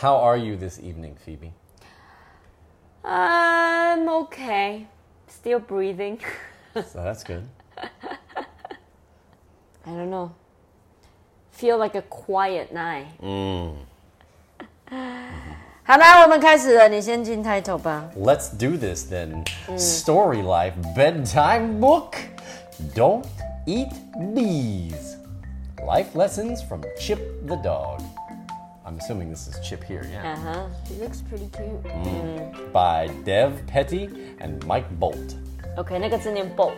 How are you this evening, Phoebe? I'm okay. Still breathing. So that's good. I don't know. Feel like a quiet night. 好啦，我们开始了，你先进 title 吧。 Let's do this then. Story Life Bedtime Book. Don't eat bees. Life lessons from Chip the dog. I'm assuming this is Chip here, yeah. 嗯哼， He looks pretty cute. By Dev Petty and Mike Bolt. OK，那个字念 bolt，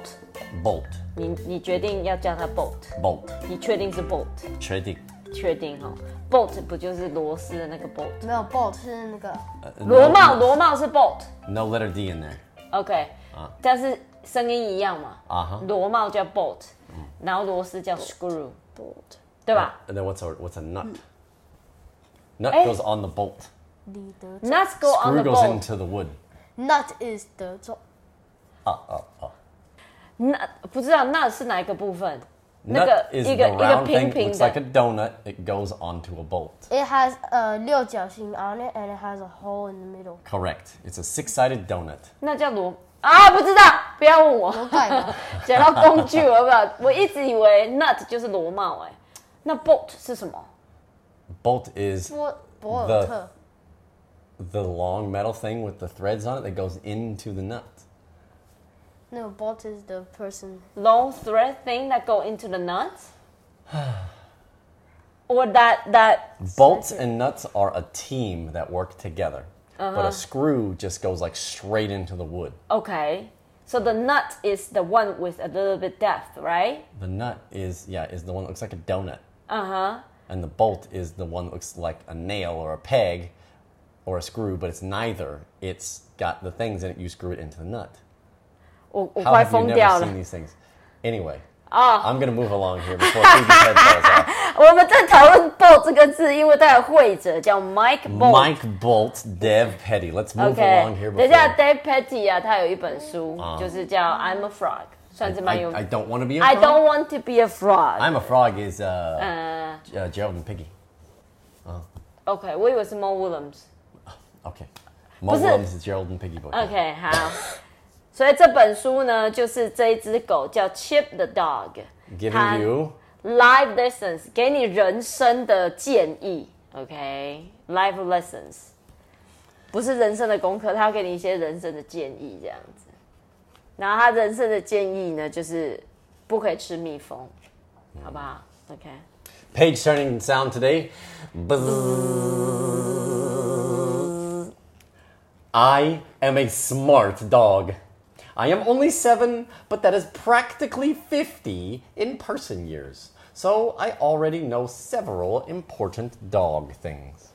Bolt. 你你决定要叫它 bolt， Bolt. 你确定是 bolt？ Trading. 确定哦，bolt 不就是螺丝的那个 bolt？没有 bolt 是那个 Uh, 螺 no- 帽，螺帽是 bolt。 No letter D in there. OK，但是声音一样嘛。啊哈螺帽叫 bolt，然后螺丝叫 screw，对吧 And then what's a what's a nut? Nut Eh. goes on the bolt. 里德？Nuts go on Screw the goes bolt。 into the wood. nut is 德州 Ah, ah, ah. 那不知道那是哪一个部分？那 Nut 个 is 一 the 个一个 round 平 thing, 平 looks 的 like a donut. It goes onto a bolt. It has 呃六角形 on it and it has a hole in the middle. Correct. It's a six-sided donut. 那叫螺啊？不知道，不要问我。螺盖吗？讲到工具，我不知道，我一直以为 nut 就是螺帽，哎，那 bolt 是什么？ bolt is bolt? The, the long metal thing with the threads on it that goes into the nut. No, bolt is the person. Long thread thing that go into the nut. or that that. Bolts and nuts are a team that work together. Uh-huh. But a uh-huh. screw just goes like straight into the wood. Okay. So the nut is the one with a little bit depth, right? The nut is yeah, is the one that looks like a donut. Uh huh And the bolt is the one that looks like a nail or a peg or a screw, but it's neither. It's got the things in it, you screw it into the nut. 我我 How 快 have you 疯 never 掉了 seen。these things? Anyway, 啊 I'm gonna move along here before Phoebe's head falls off. 我们在讨论 bolt 这个字，因为它有会者叫 Mike Bolt。 Mike Bolt, Dev Petty. Let's move OK， along here 等一下 before. ，Dave Petty 啊，他有一本书，就是叫 I'm a Frog， 算是 I, 蛮有 I don't want to be a I frog. don't want to be a frog。 I'm a frog is uh, 呃 uh, Gerald and Piggy. ，OK，我以为是 Mo Willems。 Okay. Mo 是- Willems is Gerald and Piggy book. OK，好。所以这本书呢，就是这一只狗叫 Chip the Dog，它 Giving you life lessons，给你人生的建议。OK，life lessons，不是人生的功课，它要给你一些人生的建议这样子。 然后他人生的建议呢，就是不可以吃蜜蜂，好不好？OK。 page turning sound today. Buzz. I am a smart dog. I am only seven, but that is practically 50 in person years. So I already know several important dog things.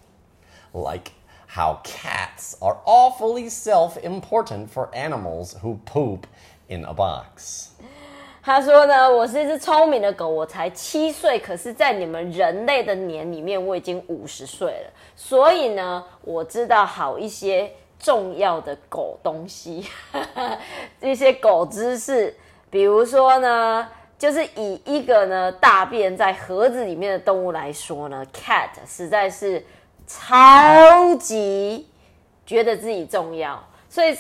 Like how cats are awfully self important for animals who poop in a box. 他说呢，我是一只聪明的狗，我才七岁，可是，在你们人类的年里面，我已经五十岁了。所以呢，我知道好一些重要的狗东西，一些狗知识，比如说呢，就是以一个呢大便在盒子里面的动物来说呢，cat 实在是超级觉得自己重要，所以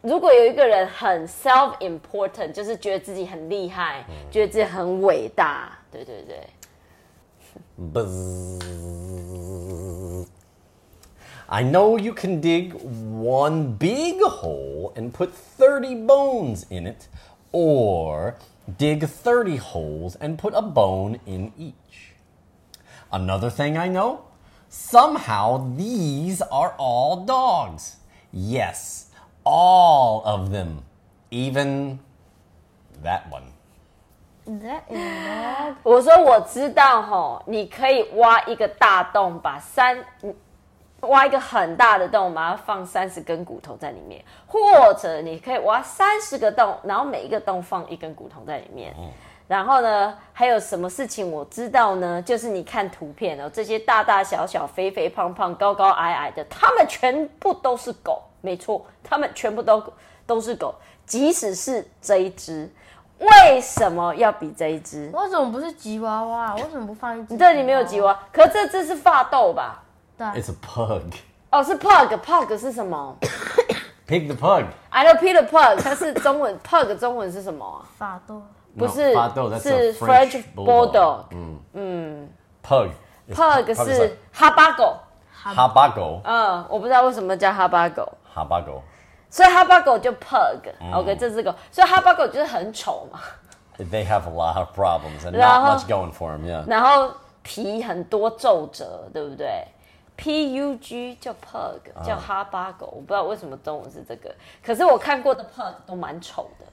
如果有一个人很 self important，就是觉得自己很厉害，觉得自己很伟大，对对对。 Buzz. I know you can dig one big hole and put 30 bones in it, or dig 30 holes and put a bone in each. Another thing I know somehow these are all dogs. Yes, all of them. Even that one. That is not. 我说我知道吼，你可以挖一个大洞，把三嗯挖一个很大的洞，把它放三十根骨头在里面，或者你可以挖三十个洞，然后每一个洞放一根骨头在里面。 然后呢，还有什么事情我知道呢？就是你看图片哦，这些大大小小、肥肥胖胖、高高矮矮的，它们全部都是狗，没错，它们全部都都是狗，即使是这一只，为什么要比这一只？为什么不是吉娃娃？为什么不放一只？你这里没有吉娃，可是这只是发豆吧？对 It's a pug. 哦，是 pug，pug 是什么 Pig the pug.？I know Peter Pug，它是中文，pug 中文是什么啊？法多。不是是 French French bulldog，Pug. is- pug is 是哈巴狗哈巴狗。Habago. 嗯，我不知道为什么叫哈巴狗，Habago. 所以哈巴狗就 pug。OK，这只狗，所以哈巴狗就是很丑嘛，They have a lot of problems and not much going for them. Yeah. 然后皮很多皱褶，对不对？P U G 叫 pug，叫哈巴狗，我不知道为什么中文是这个，可是我看过的 pug 都蛮丑的，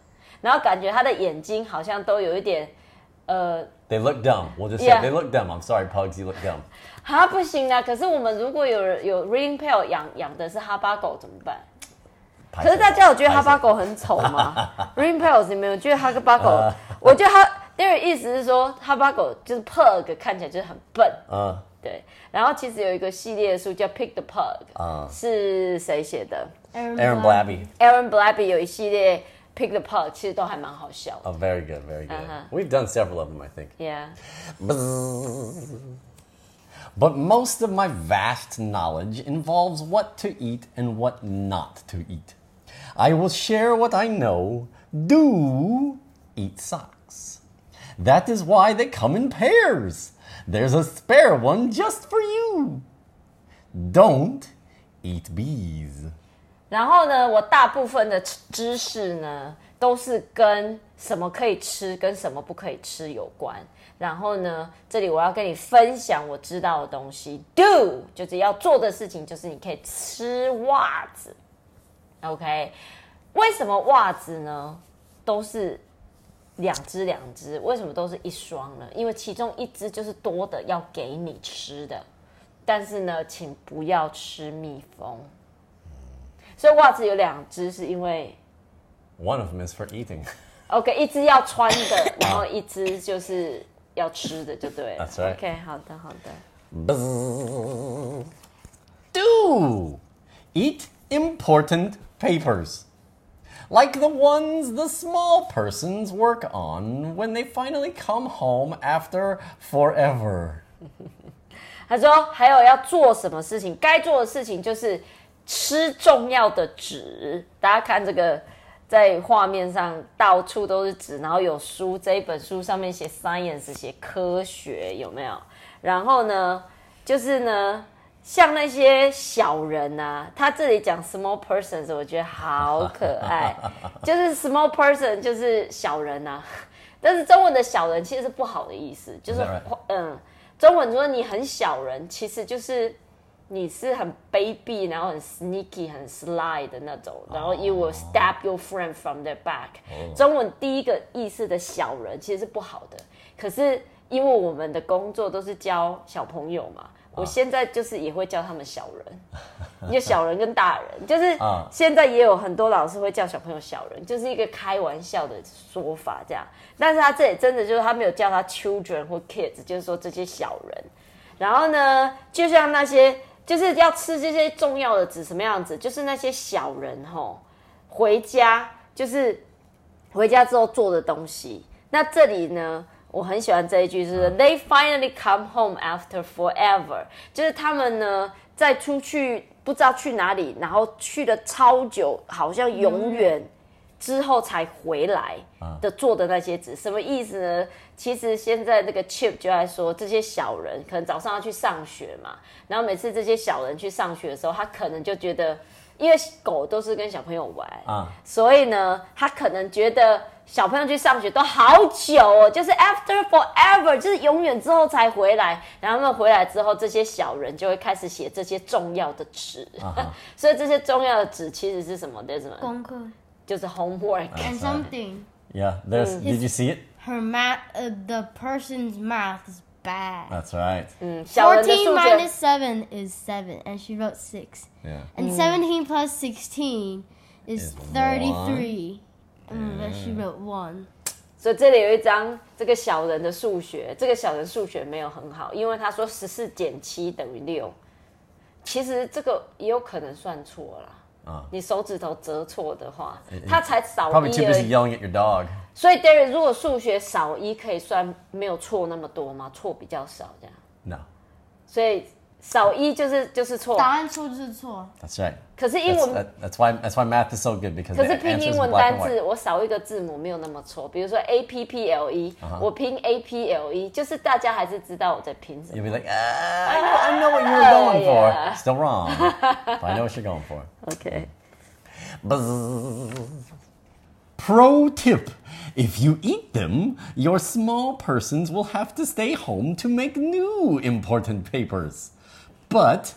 然后感觉他的眼睛好像都有一点，呃，They look dumb. We'll just say Yeah. they look dumb. I'm sorry, pugs. You look dumb. 哈不行啊！可是我们如果有人有 Ring Pail 养养的是哈巴狗怎么办？可是大家有觉得哈巴狗很丑吗？Ring Pails 你们有觉得哈巴狗？我觉得哈 d a r 意思是说哈巴狗就是 pug 看起来就是很笨，Uh, 对。然后其实有一个系列的书叫 Pick the Pug，、是谁写的 Aaron Blabby.？Aaron Blabby 有一系列 Pick the Pug，其实都还蛮好笑的。 Oh, very good, very good. Uh-huh. We've done several of them, I think. Yeah， But most of my vast knowledge involves what to eat and what not to eat. I will share what I know. Do eat socks. That is why they come in pairs. There's a spare one just for you. Don't eat bees. 然后呢，我大部分的知识呢，都是跟什么可以吃，跟什么不可以吃有关。然后呢，这里我要跟你分享我知道的东西。Do 就是要做的事情，就是你可以吃袜子。OK，为什么袜子呢都是两只两只？为什么都是一双呢？因为其中一只就是多的要给你吃的，但是呢，请不要吃蜜蜂。所以袜子有两只，是因为 One of them is for eating. OK 一只要穿的，然后一只就是要吃的，就对了。 That's right. OK，好的好的。 Bzzz. Do eat important papers. Like the ones the small persons work on when they finally come home after forever. 他说还有要做什么事情，该做的事情就是 吃重要的纸。大家看这个，在画面上到处都是纸，然后有书，这一本书上面写 science，写科学，有没有？然后呢，就是呢，像那些小人啊，他这里讲 small persons，我觉得好可爱，就是 small person 就是小人啊，但是中文的小人其实是不好的意思，就是?嗯，中文说你很小人，其实就是你是很卑鄙，然后很 sneaky、很 sly 的那种，然后 you will stab your friend from their back。中文第一个意思的小人其实是不好的，可是因为我们的工作都是教小朋友嘛。我现在就是也会教他们小人，就小人跟大人，就是啊现在也有很多老师会叫小朋友小人，就是一个开玩笑的说法这样。但是他这里真的就是他没有叫他 children 或 kids，就是说这些小人。然后呢，就像那些就是要吃这些重要的纸什么样子，就是那些小人吼，回家就是回家之后做的东西。那这里呢，我很喜欢这一句，就是 They finally come home after forever，就是他们呢在出去不知道去哪里，然后去了超久，好像永远之后才回来的做的那些纸，什么意思呢？其实现在那个 Chip 就在说，这些小人可能早上要去上学嘛，然后每次这些小人去上学的时候，他可能就觉得，因为狗都是跟小朋友玩啊所以呢，他可能觉得小朋友去上学都好久哦，就是 after forever，就是永远之后才回来。然后他们回来之后，这些小人就会开始写这些重要的纸。所以这些重要的纸其实是什么？对什么？功课就是 homework。and something. Yeah, there's. Did you see it? Her math, uh, the person's math is bad. That's right. 嗯，小人的 Fourteen 数 minus 学 seven is seven, and she wrote six. Yeah. And seventeen plus sixteen is Is thirty-three. Mm, but she wrote one. 所以这里有一张这个小人的数学，这个小人数学没有很好，因为他说十四减七等于六，其实这个也有可能算错了。 啊你手指头折错的话，他才少 Probably 一 too 而 busy 已。yelling at your dog. 所以 Derry，如果数学少一可以算没有错那么多吗？错比较少这样，No. 所以少一就是就是错。答案错就是错。That's right. 可是英 That's, 文 that- that's why that's why math is so good because 可 the 是拼 answers 英 are 文 black 单 and white. 字，我少一个字母没有那么错。比如说 A P P L E，、我拼 A P L E，就是大家还是知道我在拼什么。You'll be like, ah, I, know, I know what you were going for. yeah. Still wrong. but I know what you're going for. OK，Buzz. Pro tip. If you eat them, your small persons will have to stay home to make new important papers. But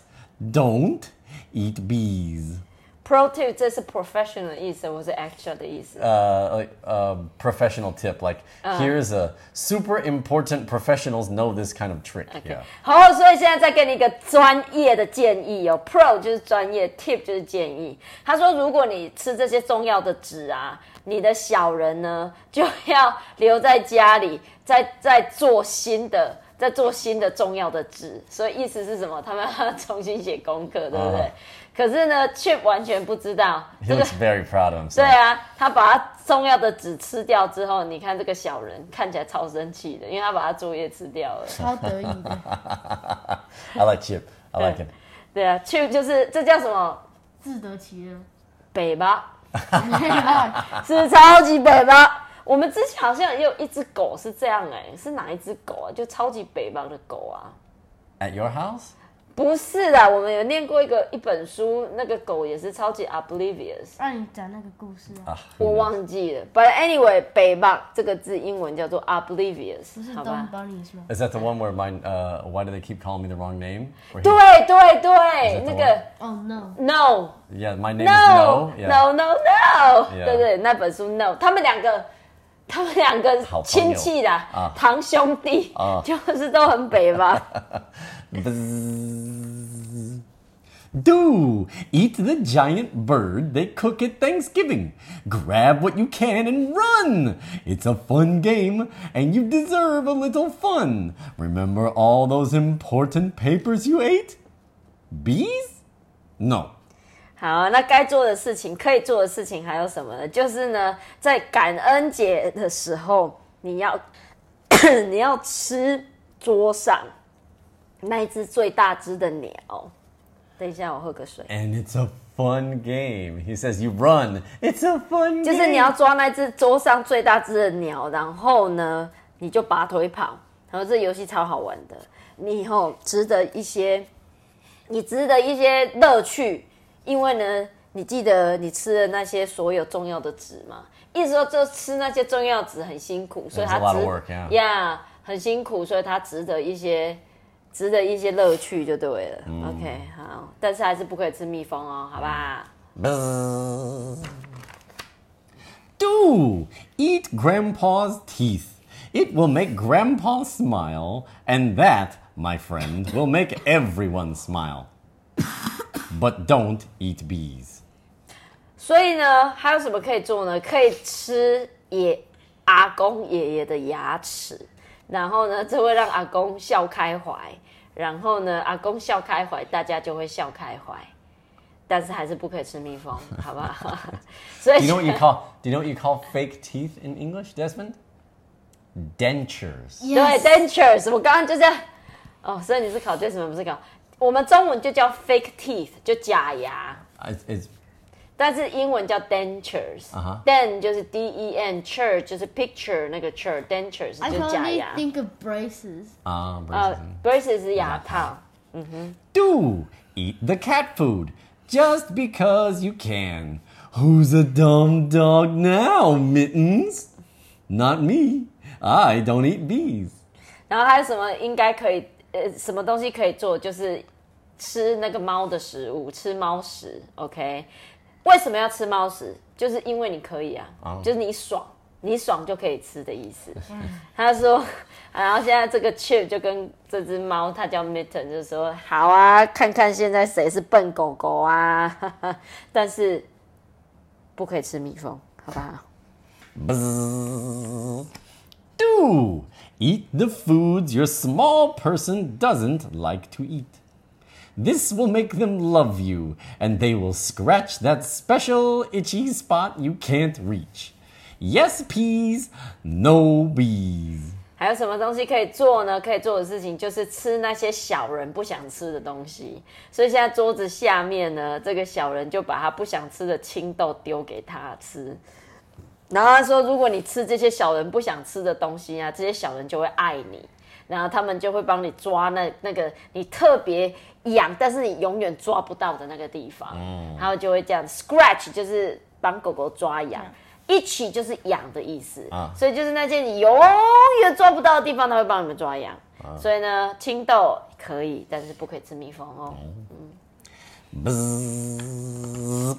don't eat bees. Pro tip 这是 professional 的意思，我是 actual 的意思。Uh, like a professional tip. Like, here's a super important professionals know this kind of trick. Yeah. 好，所以现在再给你一个专业的建议哦，Pro 就是专业，Tip 就是建议。他说，如果你吃这些中药的纸啊，你的小人呢就要留在家里，再再做新的，在做新的重要的纸。所以意思是什么？他们要重新写功课，对不对？啊可是呢，Chip 完全不知道 He 这个 looks very proud of 对 himself. 啊，他把他重要的纸吃掉之后，你看这个小人看起来超生气的，因为他把他作业吃掉了。超得意的，I like Chip. I like him. 对啊，Chip 就是这叫什么自得其乐。北吧，是超级北吧。我们之前好像也有一只狗是这样哎、是哪一只狗啊？就超级北吧的狗啊？At your house? 不是啦，我们有念过一个一本书，那个狗也是超级 oblivious。让你讲那个故事啊，Ah, 我忘记了，But anyway，北棒这个字英文叫做 oblivious，不是好吧 Don？Bunnies 吗？Is that the one where mine? Uh, why do they keep calling me the wrong name? 对对对那个哦 no，Oh, no yeah, my name no is No. No no no，Yeah 对对，那本书 no，他们两个。他们两个亲戚的啊堂兄弟，啊就是都很北吧？Bzzz. Do eat the giant bird they cook at Thanksgiving. Grab what you can and run. It's a fun game, and you deserve a little fun. Remember all those important papers you ate? Bees? No. 好，那该做的事情，可以做的事情还有什么呢？就是呢，在感恩节的时候，你要你要吃桌上 那一只最大只的鸟。等一下，我喝个水。And it's a fun game. He says you run. It's a fun 就 game. 就是你要抓那只桌上最大只的鸟，然后呢，你就拔腿跑。然后这游戏超好玩的，你以后值得一些，你值得一些乐趣，因为呢，你记得你吃的那些所有重要的纸吗？意思说，就吃那些重要纸很辛苦，所以它值 yeah. 呀很辛苦，所以它值得一些。值得一些乐趣就对了、o k 好，但是还是不可以吃蜜蜂哦，好吧. Do eat Grandpa's teeth. It will make Grandpa smile, and that, my friend, will make everyone smile. but don't eat bees. 所以呢，还有什么可以做呢？可以吃爷阿公爷爷的牙齿，然后呢，这会让阿公笑开怀，然后呢，阿公笑开怀，大家就会笑开怀。但是还是不可以吃蜜蜂，好不好？所以 Do you know what you call? Do you know what you call fake teeth in English, Desmond? Dentures. 对 dentures，我刚刚就这样。哦，所以你是考 Jasmine 不是考？我们中文就叫 fake teeth，就假牙。It's 但是英文叫 dentures，、啊哈 den 就是 d e n chur 就是 picture 那个 chur，dentures I 就是 can 假 only 牙。 think of braces. uh, 呃 braces. braces 是牙套。 Do eat the cat food just because you can. Who's a dumb dog now, Mittens? Not me. I don't eat bees. 然后还有什么应该可以呃什么东西可以做？就是吃那个猫的食物，吃猫食。OK， 为什么要吃猫食？就是因为你可以啊，哦就是你爽，你爽就可以吃的意思。他说，然后现在这个 Chip 就跟这只猫，它叫 Mitten，就说好啊，看看现在谁是笨狗狗啊，但是不可以吃蜜蜂，好不好？Bzzz. Do eat the foods your small person doesn't like to eat. This will make them love you, and they will scratch that special itchy spot you can't reach. Yes, peas, no bees. 还有什么东西可以做呢？可以做的事情就是吃那些小人不想吃的东西。所以现在桌子下面呢，这个小人就把他不想吃的青豆丢给他吃。然后他说，如果你吃这些小人不想吃的东西啊，这些小人就会爱你，然后他们就会帮你抓那那个你特别痒，但是你永远抓不到的那个地方。嗯，然后就会这样 scratch，就是帮狗狗抓痒。一起就是痒的意思啊，所以就是那些你永远抓不到的地方，他会帮你们抓痒。所以呢，青豆可以，但是不可以吃蜜蜂哦。嗯。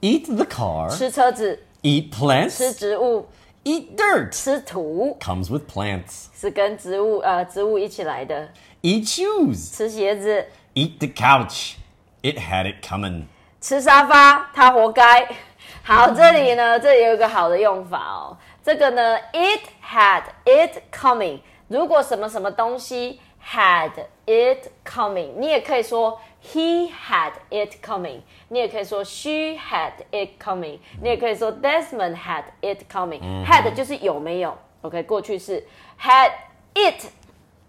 Eat the car. 吃车子。Eat plants. 吃植物。Eat dirt. 吃土。Comes with plants. 是跟植物呃植物一起来的。Eat shoes. 吃鞋子。Eat the couch. It had it coming. 吃沙发，他活该。好，这里呢，这里有一个好的用法哦。这个呢，it had it coming。如果什么什么东西 had it coming，你也可以说 he had it coming，你也可以说 she had it coming，你也可以说 Desmond had it coming。had 就是有没有，OK，过去式 had it。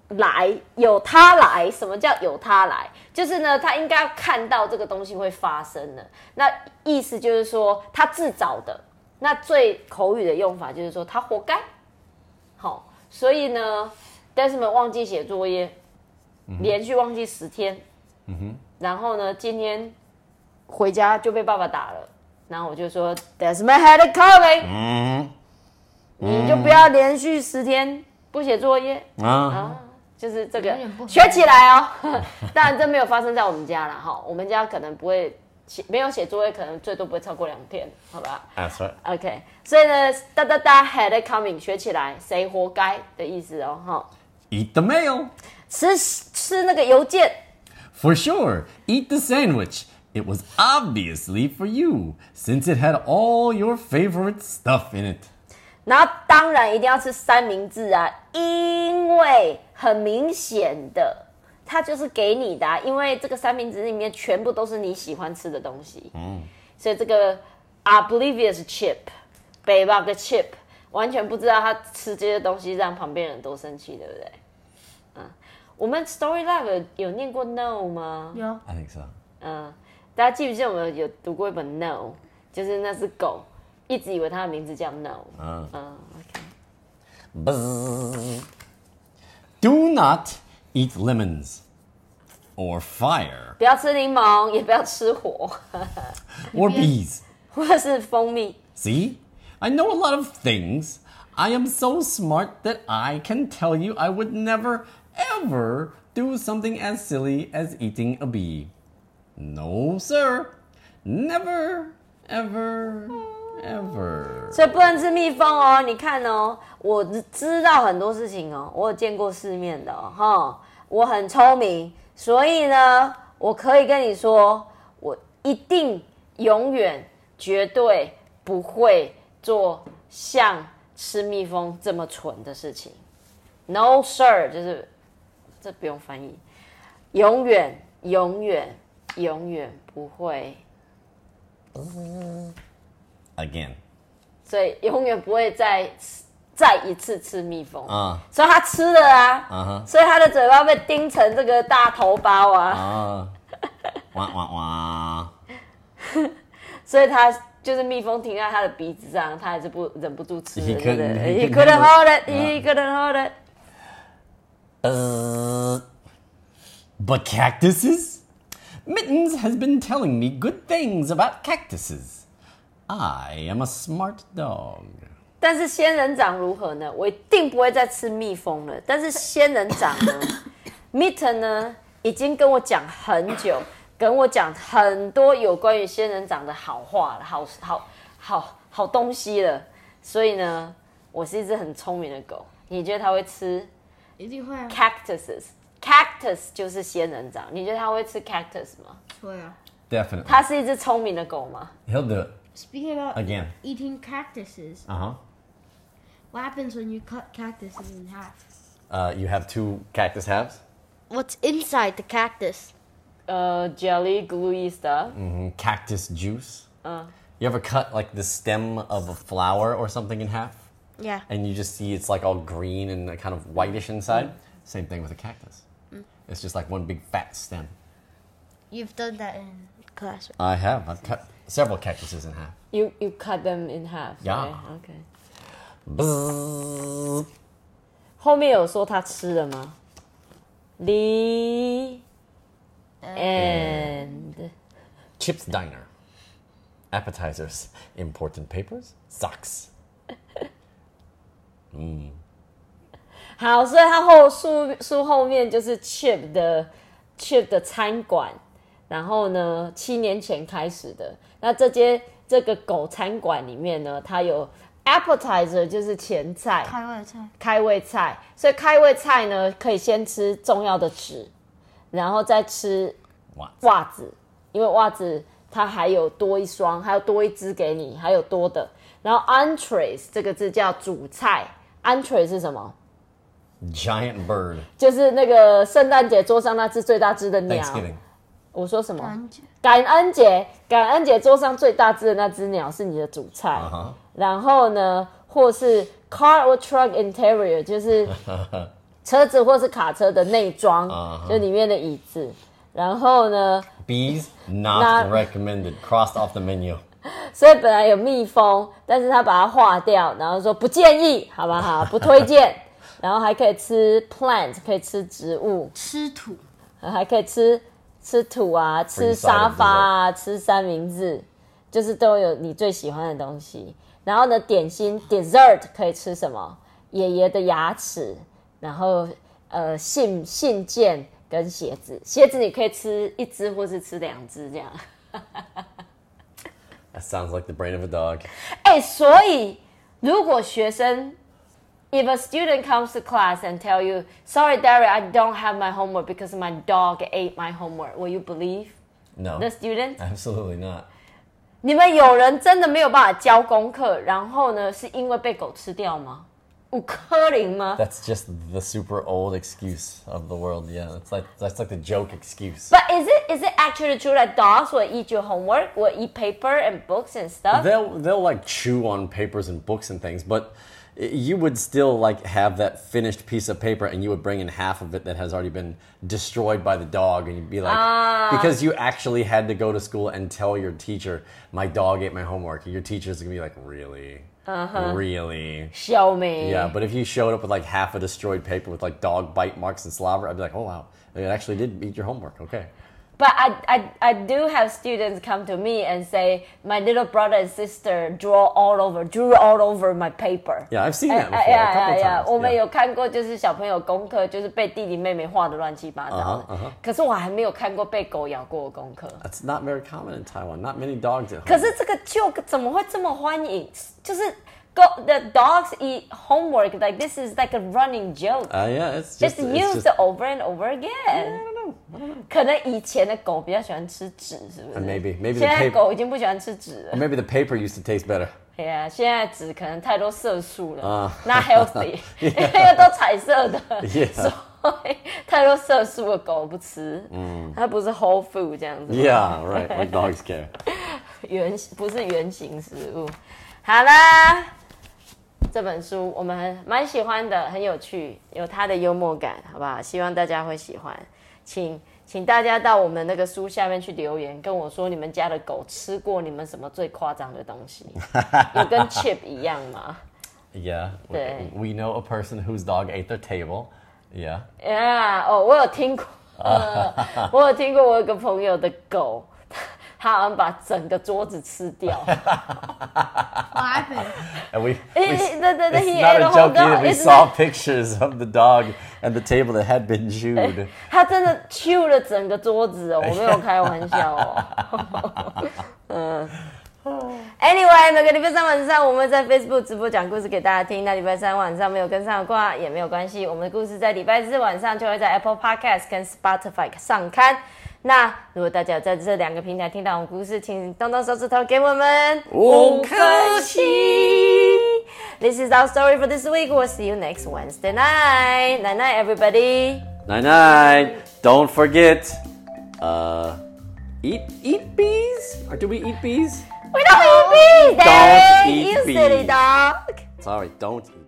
来有他来，什么叫有他来？就是呢，他应该要看到这个东西会发生的。那意思就是说他自找的。那最口语的用法就是说他活该。好，所以呢，Desmond 忘记写作业，连续忘记十天。嗯哼。然后呢，今天回家就被爸爸打了。然后我就说，Desmond had it coming。嗯。你就不要连续十天不写作业啊。就是这个学起来哦，当然这没有发生在我们家了哈，我们家可能不会写，没有写作业，可能最多不会超过两天，好吧？That's right. OK，所以呢，哒哒哒，had it coming，学起来，谁活该的意思哦，哈。Eat the mail，吃吃那个邮件。For sure, eat the sandwich. It was obviously for you, since it had all your favorite stuff in it. 然后当然一定要吃三明治啊，因为很明显的，它就是给你的，因为这个三明治里面全部都是你喜欢吃的东西。嗯，所以这个 oblivious chip，北巴的 chip， 完全不知道他吃这些东西让旁边人多生气，对不对？嗯，我们 Story Lab 有念过 No 吗？有，I think so。嗯，大家记不记得我们有读过一本 No，就是那只狗。一直以为它的名字叫 No。嗯嗯，OK。Do not eat lemons or fire。不要吃柠檬，也不要吃火。Or bees。或是蜂蜜。See, I know a lot of things. I am so smart that I can tell you I would never, ever do something as silly as eating a bee. No, sir. Never, ever. Ever，所以不能吃蜜蜂哦。你看哦，我知道很多事情哦，我有见过世面的哈。我很聪明，所以呢，我可以跟你说，我一定永远绝对不会 做像吃蜜蜂这么蠢的事情。No sir，就是这不用翻译，永远永远永远不会。again，所以永远不会再再一次吃蜜蜂啊！所以他吃了啊，所以他的嘴巴被叮成这个大头包啊！哇哇哇！所以他就是蜜蜂停在他的鼻子上，他还是不忍不住吃。He couldn't, he couldn't hold it. He couldn't hold it. Uh, but cactuses? Mittens has been telling me good things about cactuses. I am a smart dog。但是仙人掌如何呢？我一定不会再吃蜜蜂了。但是仙人掌呢，Mitten 呢，已经跟我讲很久，跟我讲很多有关于仙人掌的好话了，好好好好东西了。所以呢，我是一只很聪明的狗。你觉得它会吃？一定会啊。Cactuses，cactus 就是仙人掌。你觉得它会吃 cactus 吗？会啊。Definitely。它是一只聪明的狗吗？He'll do it. Speaking about again eating cactuses. Uh huh. What happens when you cut cactuses in half? Uh, you have two cactus halves. What's inside the cactus? Uh, jelly, gluey stuff. Mm-hmm. Cactus juice. Uh. You ever cut like the stem of a flower or something in half? Yeah. And you just see it's like all green and kind of whitish inside. Same thing with a cactus. It's just like one big fat stem. You've done that in class. I have. I've cut several cactuses in half. You you cut them in half. Yeah. right? OK。 Bzzz. 后面有说他吃了吗？The Chips Diner. Appetizers. Important papers. Socks. 嗯 好，所以它后书书后面就是 Chip 的 Chip 的餐馆，然后呢，七年前开始的。那这间这个狗餐馆里面呢，它有 appetizer 就是前菜，开胃菜。开胃菜，所以开胃菜呢可以先吃重要的纸，然后再吃 What? 袜子，因为袜子它还有多一双，还有多一只给你，还有多的。然后 entrees 这个字叫主菜，entree 是什么？Giant bird. 就是那个圣诞节桌上那只最大只的鸟。Thanksgiving. 我说什么？感恩节，感恩节桌上最大只的那只鸟是你的主菜。Uh-huh. 然后呢，或是 car or truck interior，就是 车子或是卡车的内装 Uh-huh. 就里面的椅子。然后呢，Bees not, recommended. Crossed off the menu. 所以本来有蜜蜂，但是他把它划掉，然后说不建议，好不好？不推荐。然后还可以吃 plant，可以吃植物，吃土。还可以吃吃土啊，吃沙发啊，吃三明治，就是都有你最喜欢的东西。然后呢，点心 dessert 可以吃什么？爷爷的牙齿，然后呃信信件跟鞋子，鞋子你可以吃一只或是吃两只这样。That sounds like the brain of a dog. 哎，所以如果学生，if a student comes to class and tell you, "Sorry, Derek, I don't have my homework because my dog ate my homework," will you believe No. the student? Absolutely not. 你们有人真的没有办法交功课，然后呢，是因为被狗吃掉吗？有可能吗 That's just the super old excuse of the world. Yeah, it's like that's like the joke excuse. But is it is it actually true that dogs will eat your homework, will eat paper and books and stuff? They'll they'll like chew on papers and books and things, but i- you would still like have that finished piece of paper and you would bring in half of it that has already been destroyed by the dog and you'd be like ah. because you actually had to go to school and tell your teacher my dog ate my homework. Your teacher's to be like, "Really? Uh-huh. Really?" Show me. Yeah, but if you showed up with like half a destroyed paper with like dog bite marks and slobber, I'd be like, "Oh wow. It actually did eat your homework." Okay But I, I, I do have students come to me and say, my little brother and sister draw all over, drew all over my paper. Yeah, I've seen that before. 哎 a 呀 couple 呀呀！ times. 我们 yeah. 有看过，就是小朋友功课就是被弟弟妹妹画的乱七八糟的 Uh-huh, uh-huh. 可是我还没有看过被狗咬过的功课。 That's not very common in Taiwan. Not many dogs at home. 可是这个 joke 怎么会这么欢迎？就是 go, the dogs eat homework. Like this is like a running joke. Uh, yeah, it's just, just just, it over and over again. Yeah, I don't know. I don't know. 可能以前的狗比较喜欢吃纸，是不是 maybe maybe 现在狗已经不喜欢吃纸了。Or maybe the paper used to taste better. 哎呀，现在纸可能太多色素了啊，not healthy，因为都彩色的，所以太多色素的狗不吃，嗯，它不是 whole food 这样子。Yeah, right. Like dogs care. 原不是原型食物。好啦。这本书我们蛮喜欢的，很有趣，有它的幽默感，好不好？希望大家会喜欢。请请大家到我们那个书下面去留言，跟我说你们家的狗吃过你们什么最夸张的东西？有跟 Chip 一样吗 Yeah. Yeah. we know a person whose dog ate their table. Yeah.？Yeah，哦，我有听过，我有听过，我有个朋友的狗，它好像把整个桌子吃掉。What happened? And we, Eh, we the- the- the- it's he not ate a joke either. We saw pictures of the dog and the table that had been chewed. 他真的 chew 了整个桌子哦，我没有开玩笑哦。嗯。Anyway，每个礼拜三晚上我们在 Facebook 直播讲故事给大家听。那礼拜三晚上没有跟上的话也没有关系，我们的故事在礼拜四晚上就会在 Apple Podcast 跟 Spotify 上刊。那如果大家有在这两个平台听到我们故事，请动动手指头给我们五颗星。This is our story for this week. We'll see you next Wednesday night. Night night, everybody. Night night. Don't forget. Uh, eat eat bees or do we eat bees? We don't eat bees, Don't Daddy. eat You bees. silly dog. Sorry, don't eat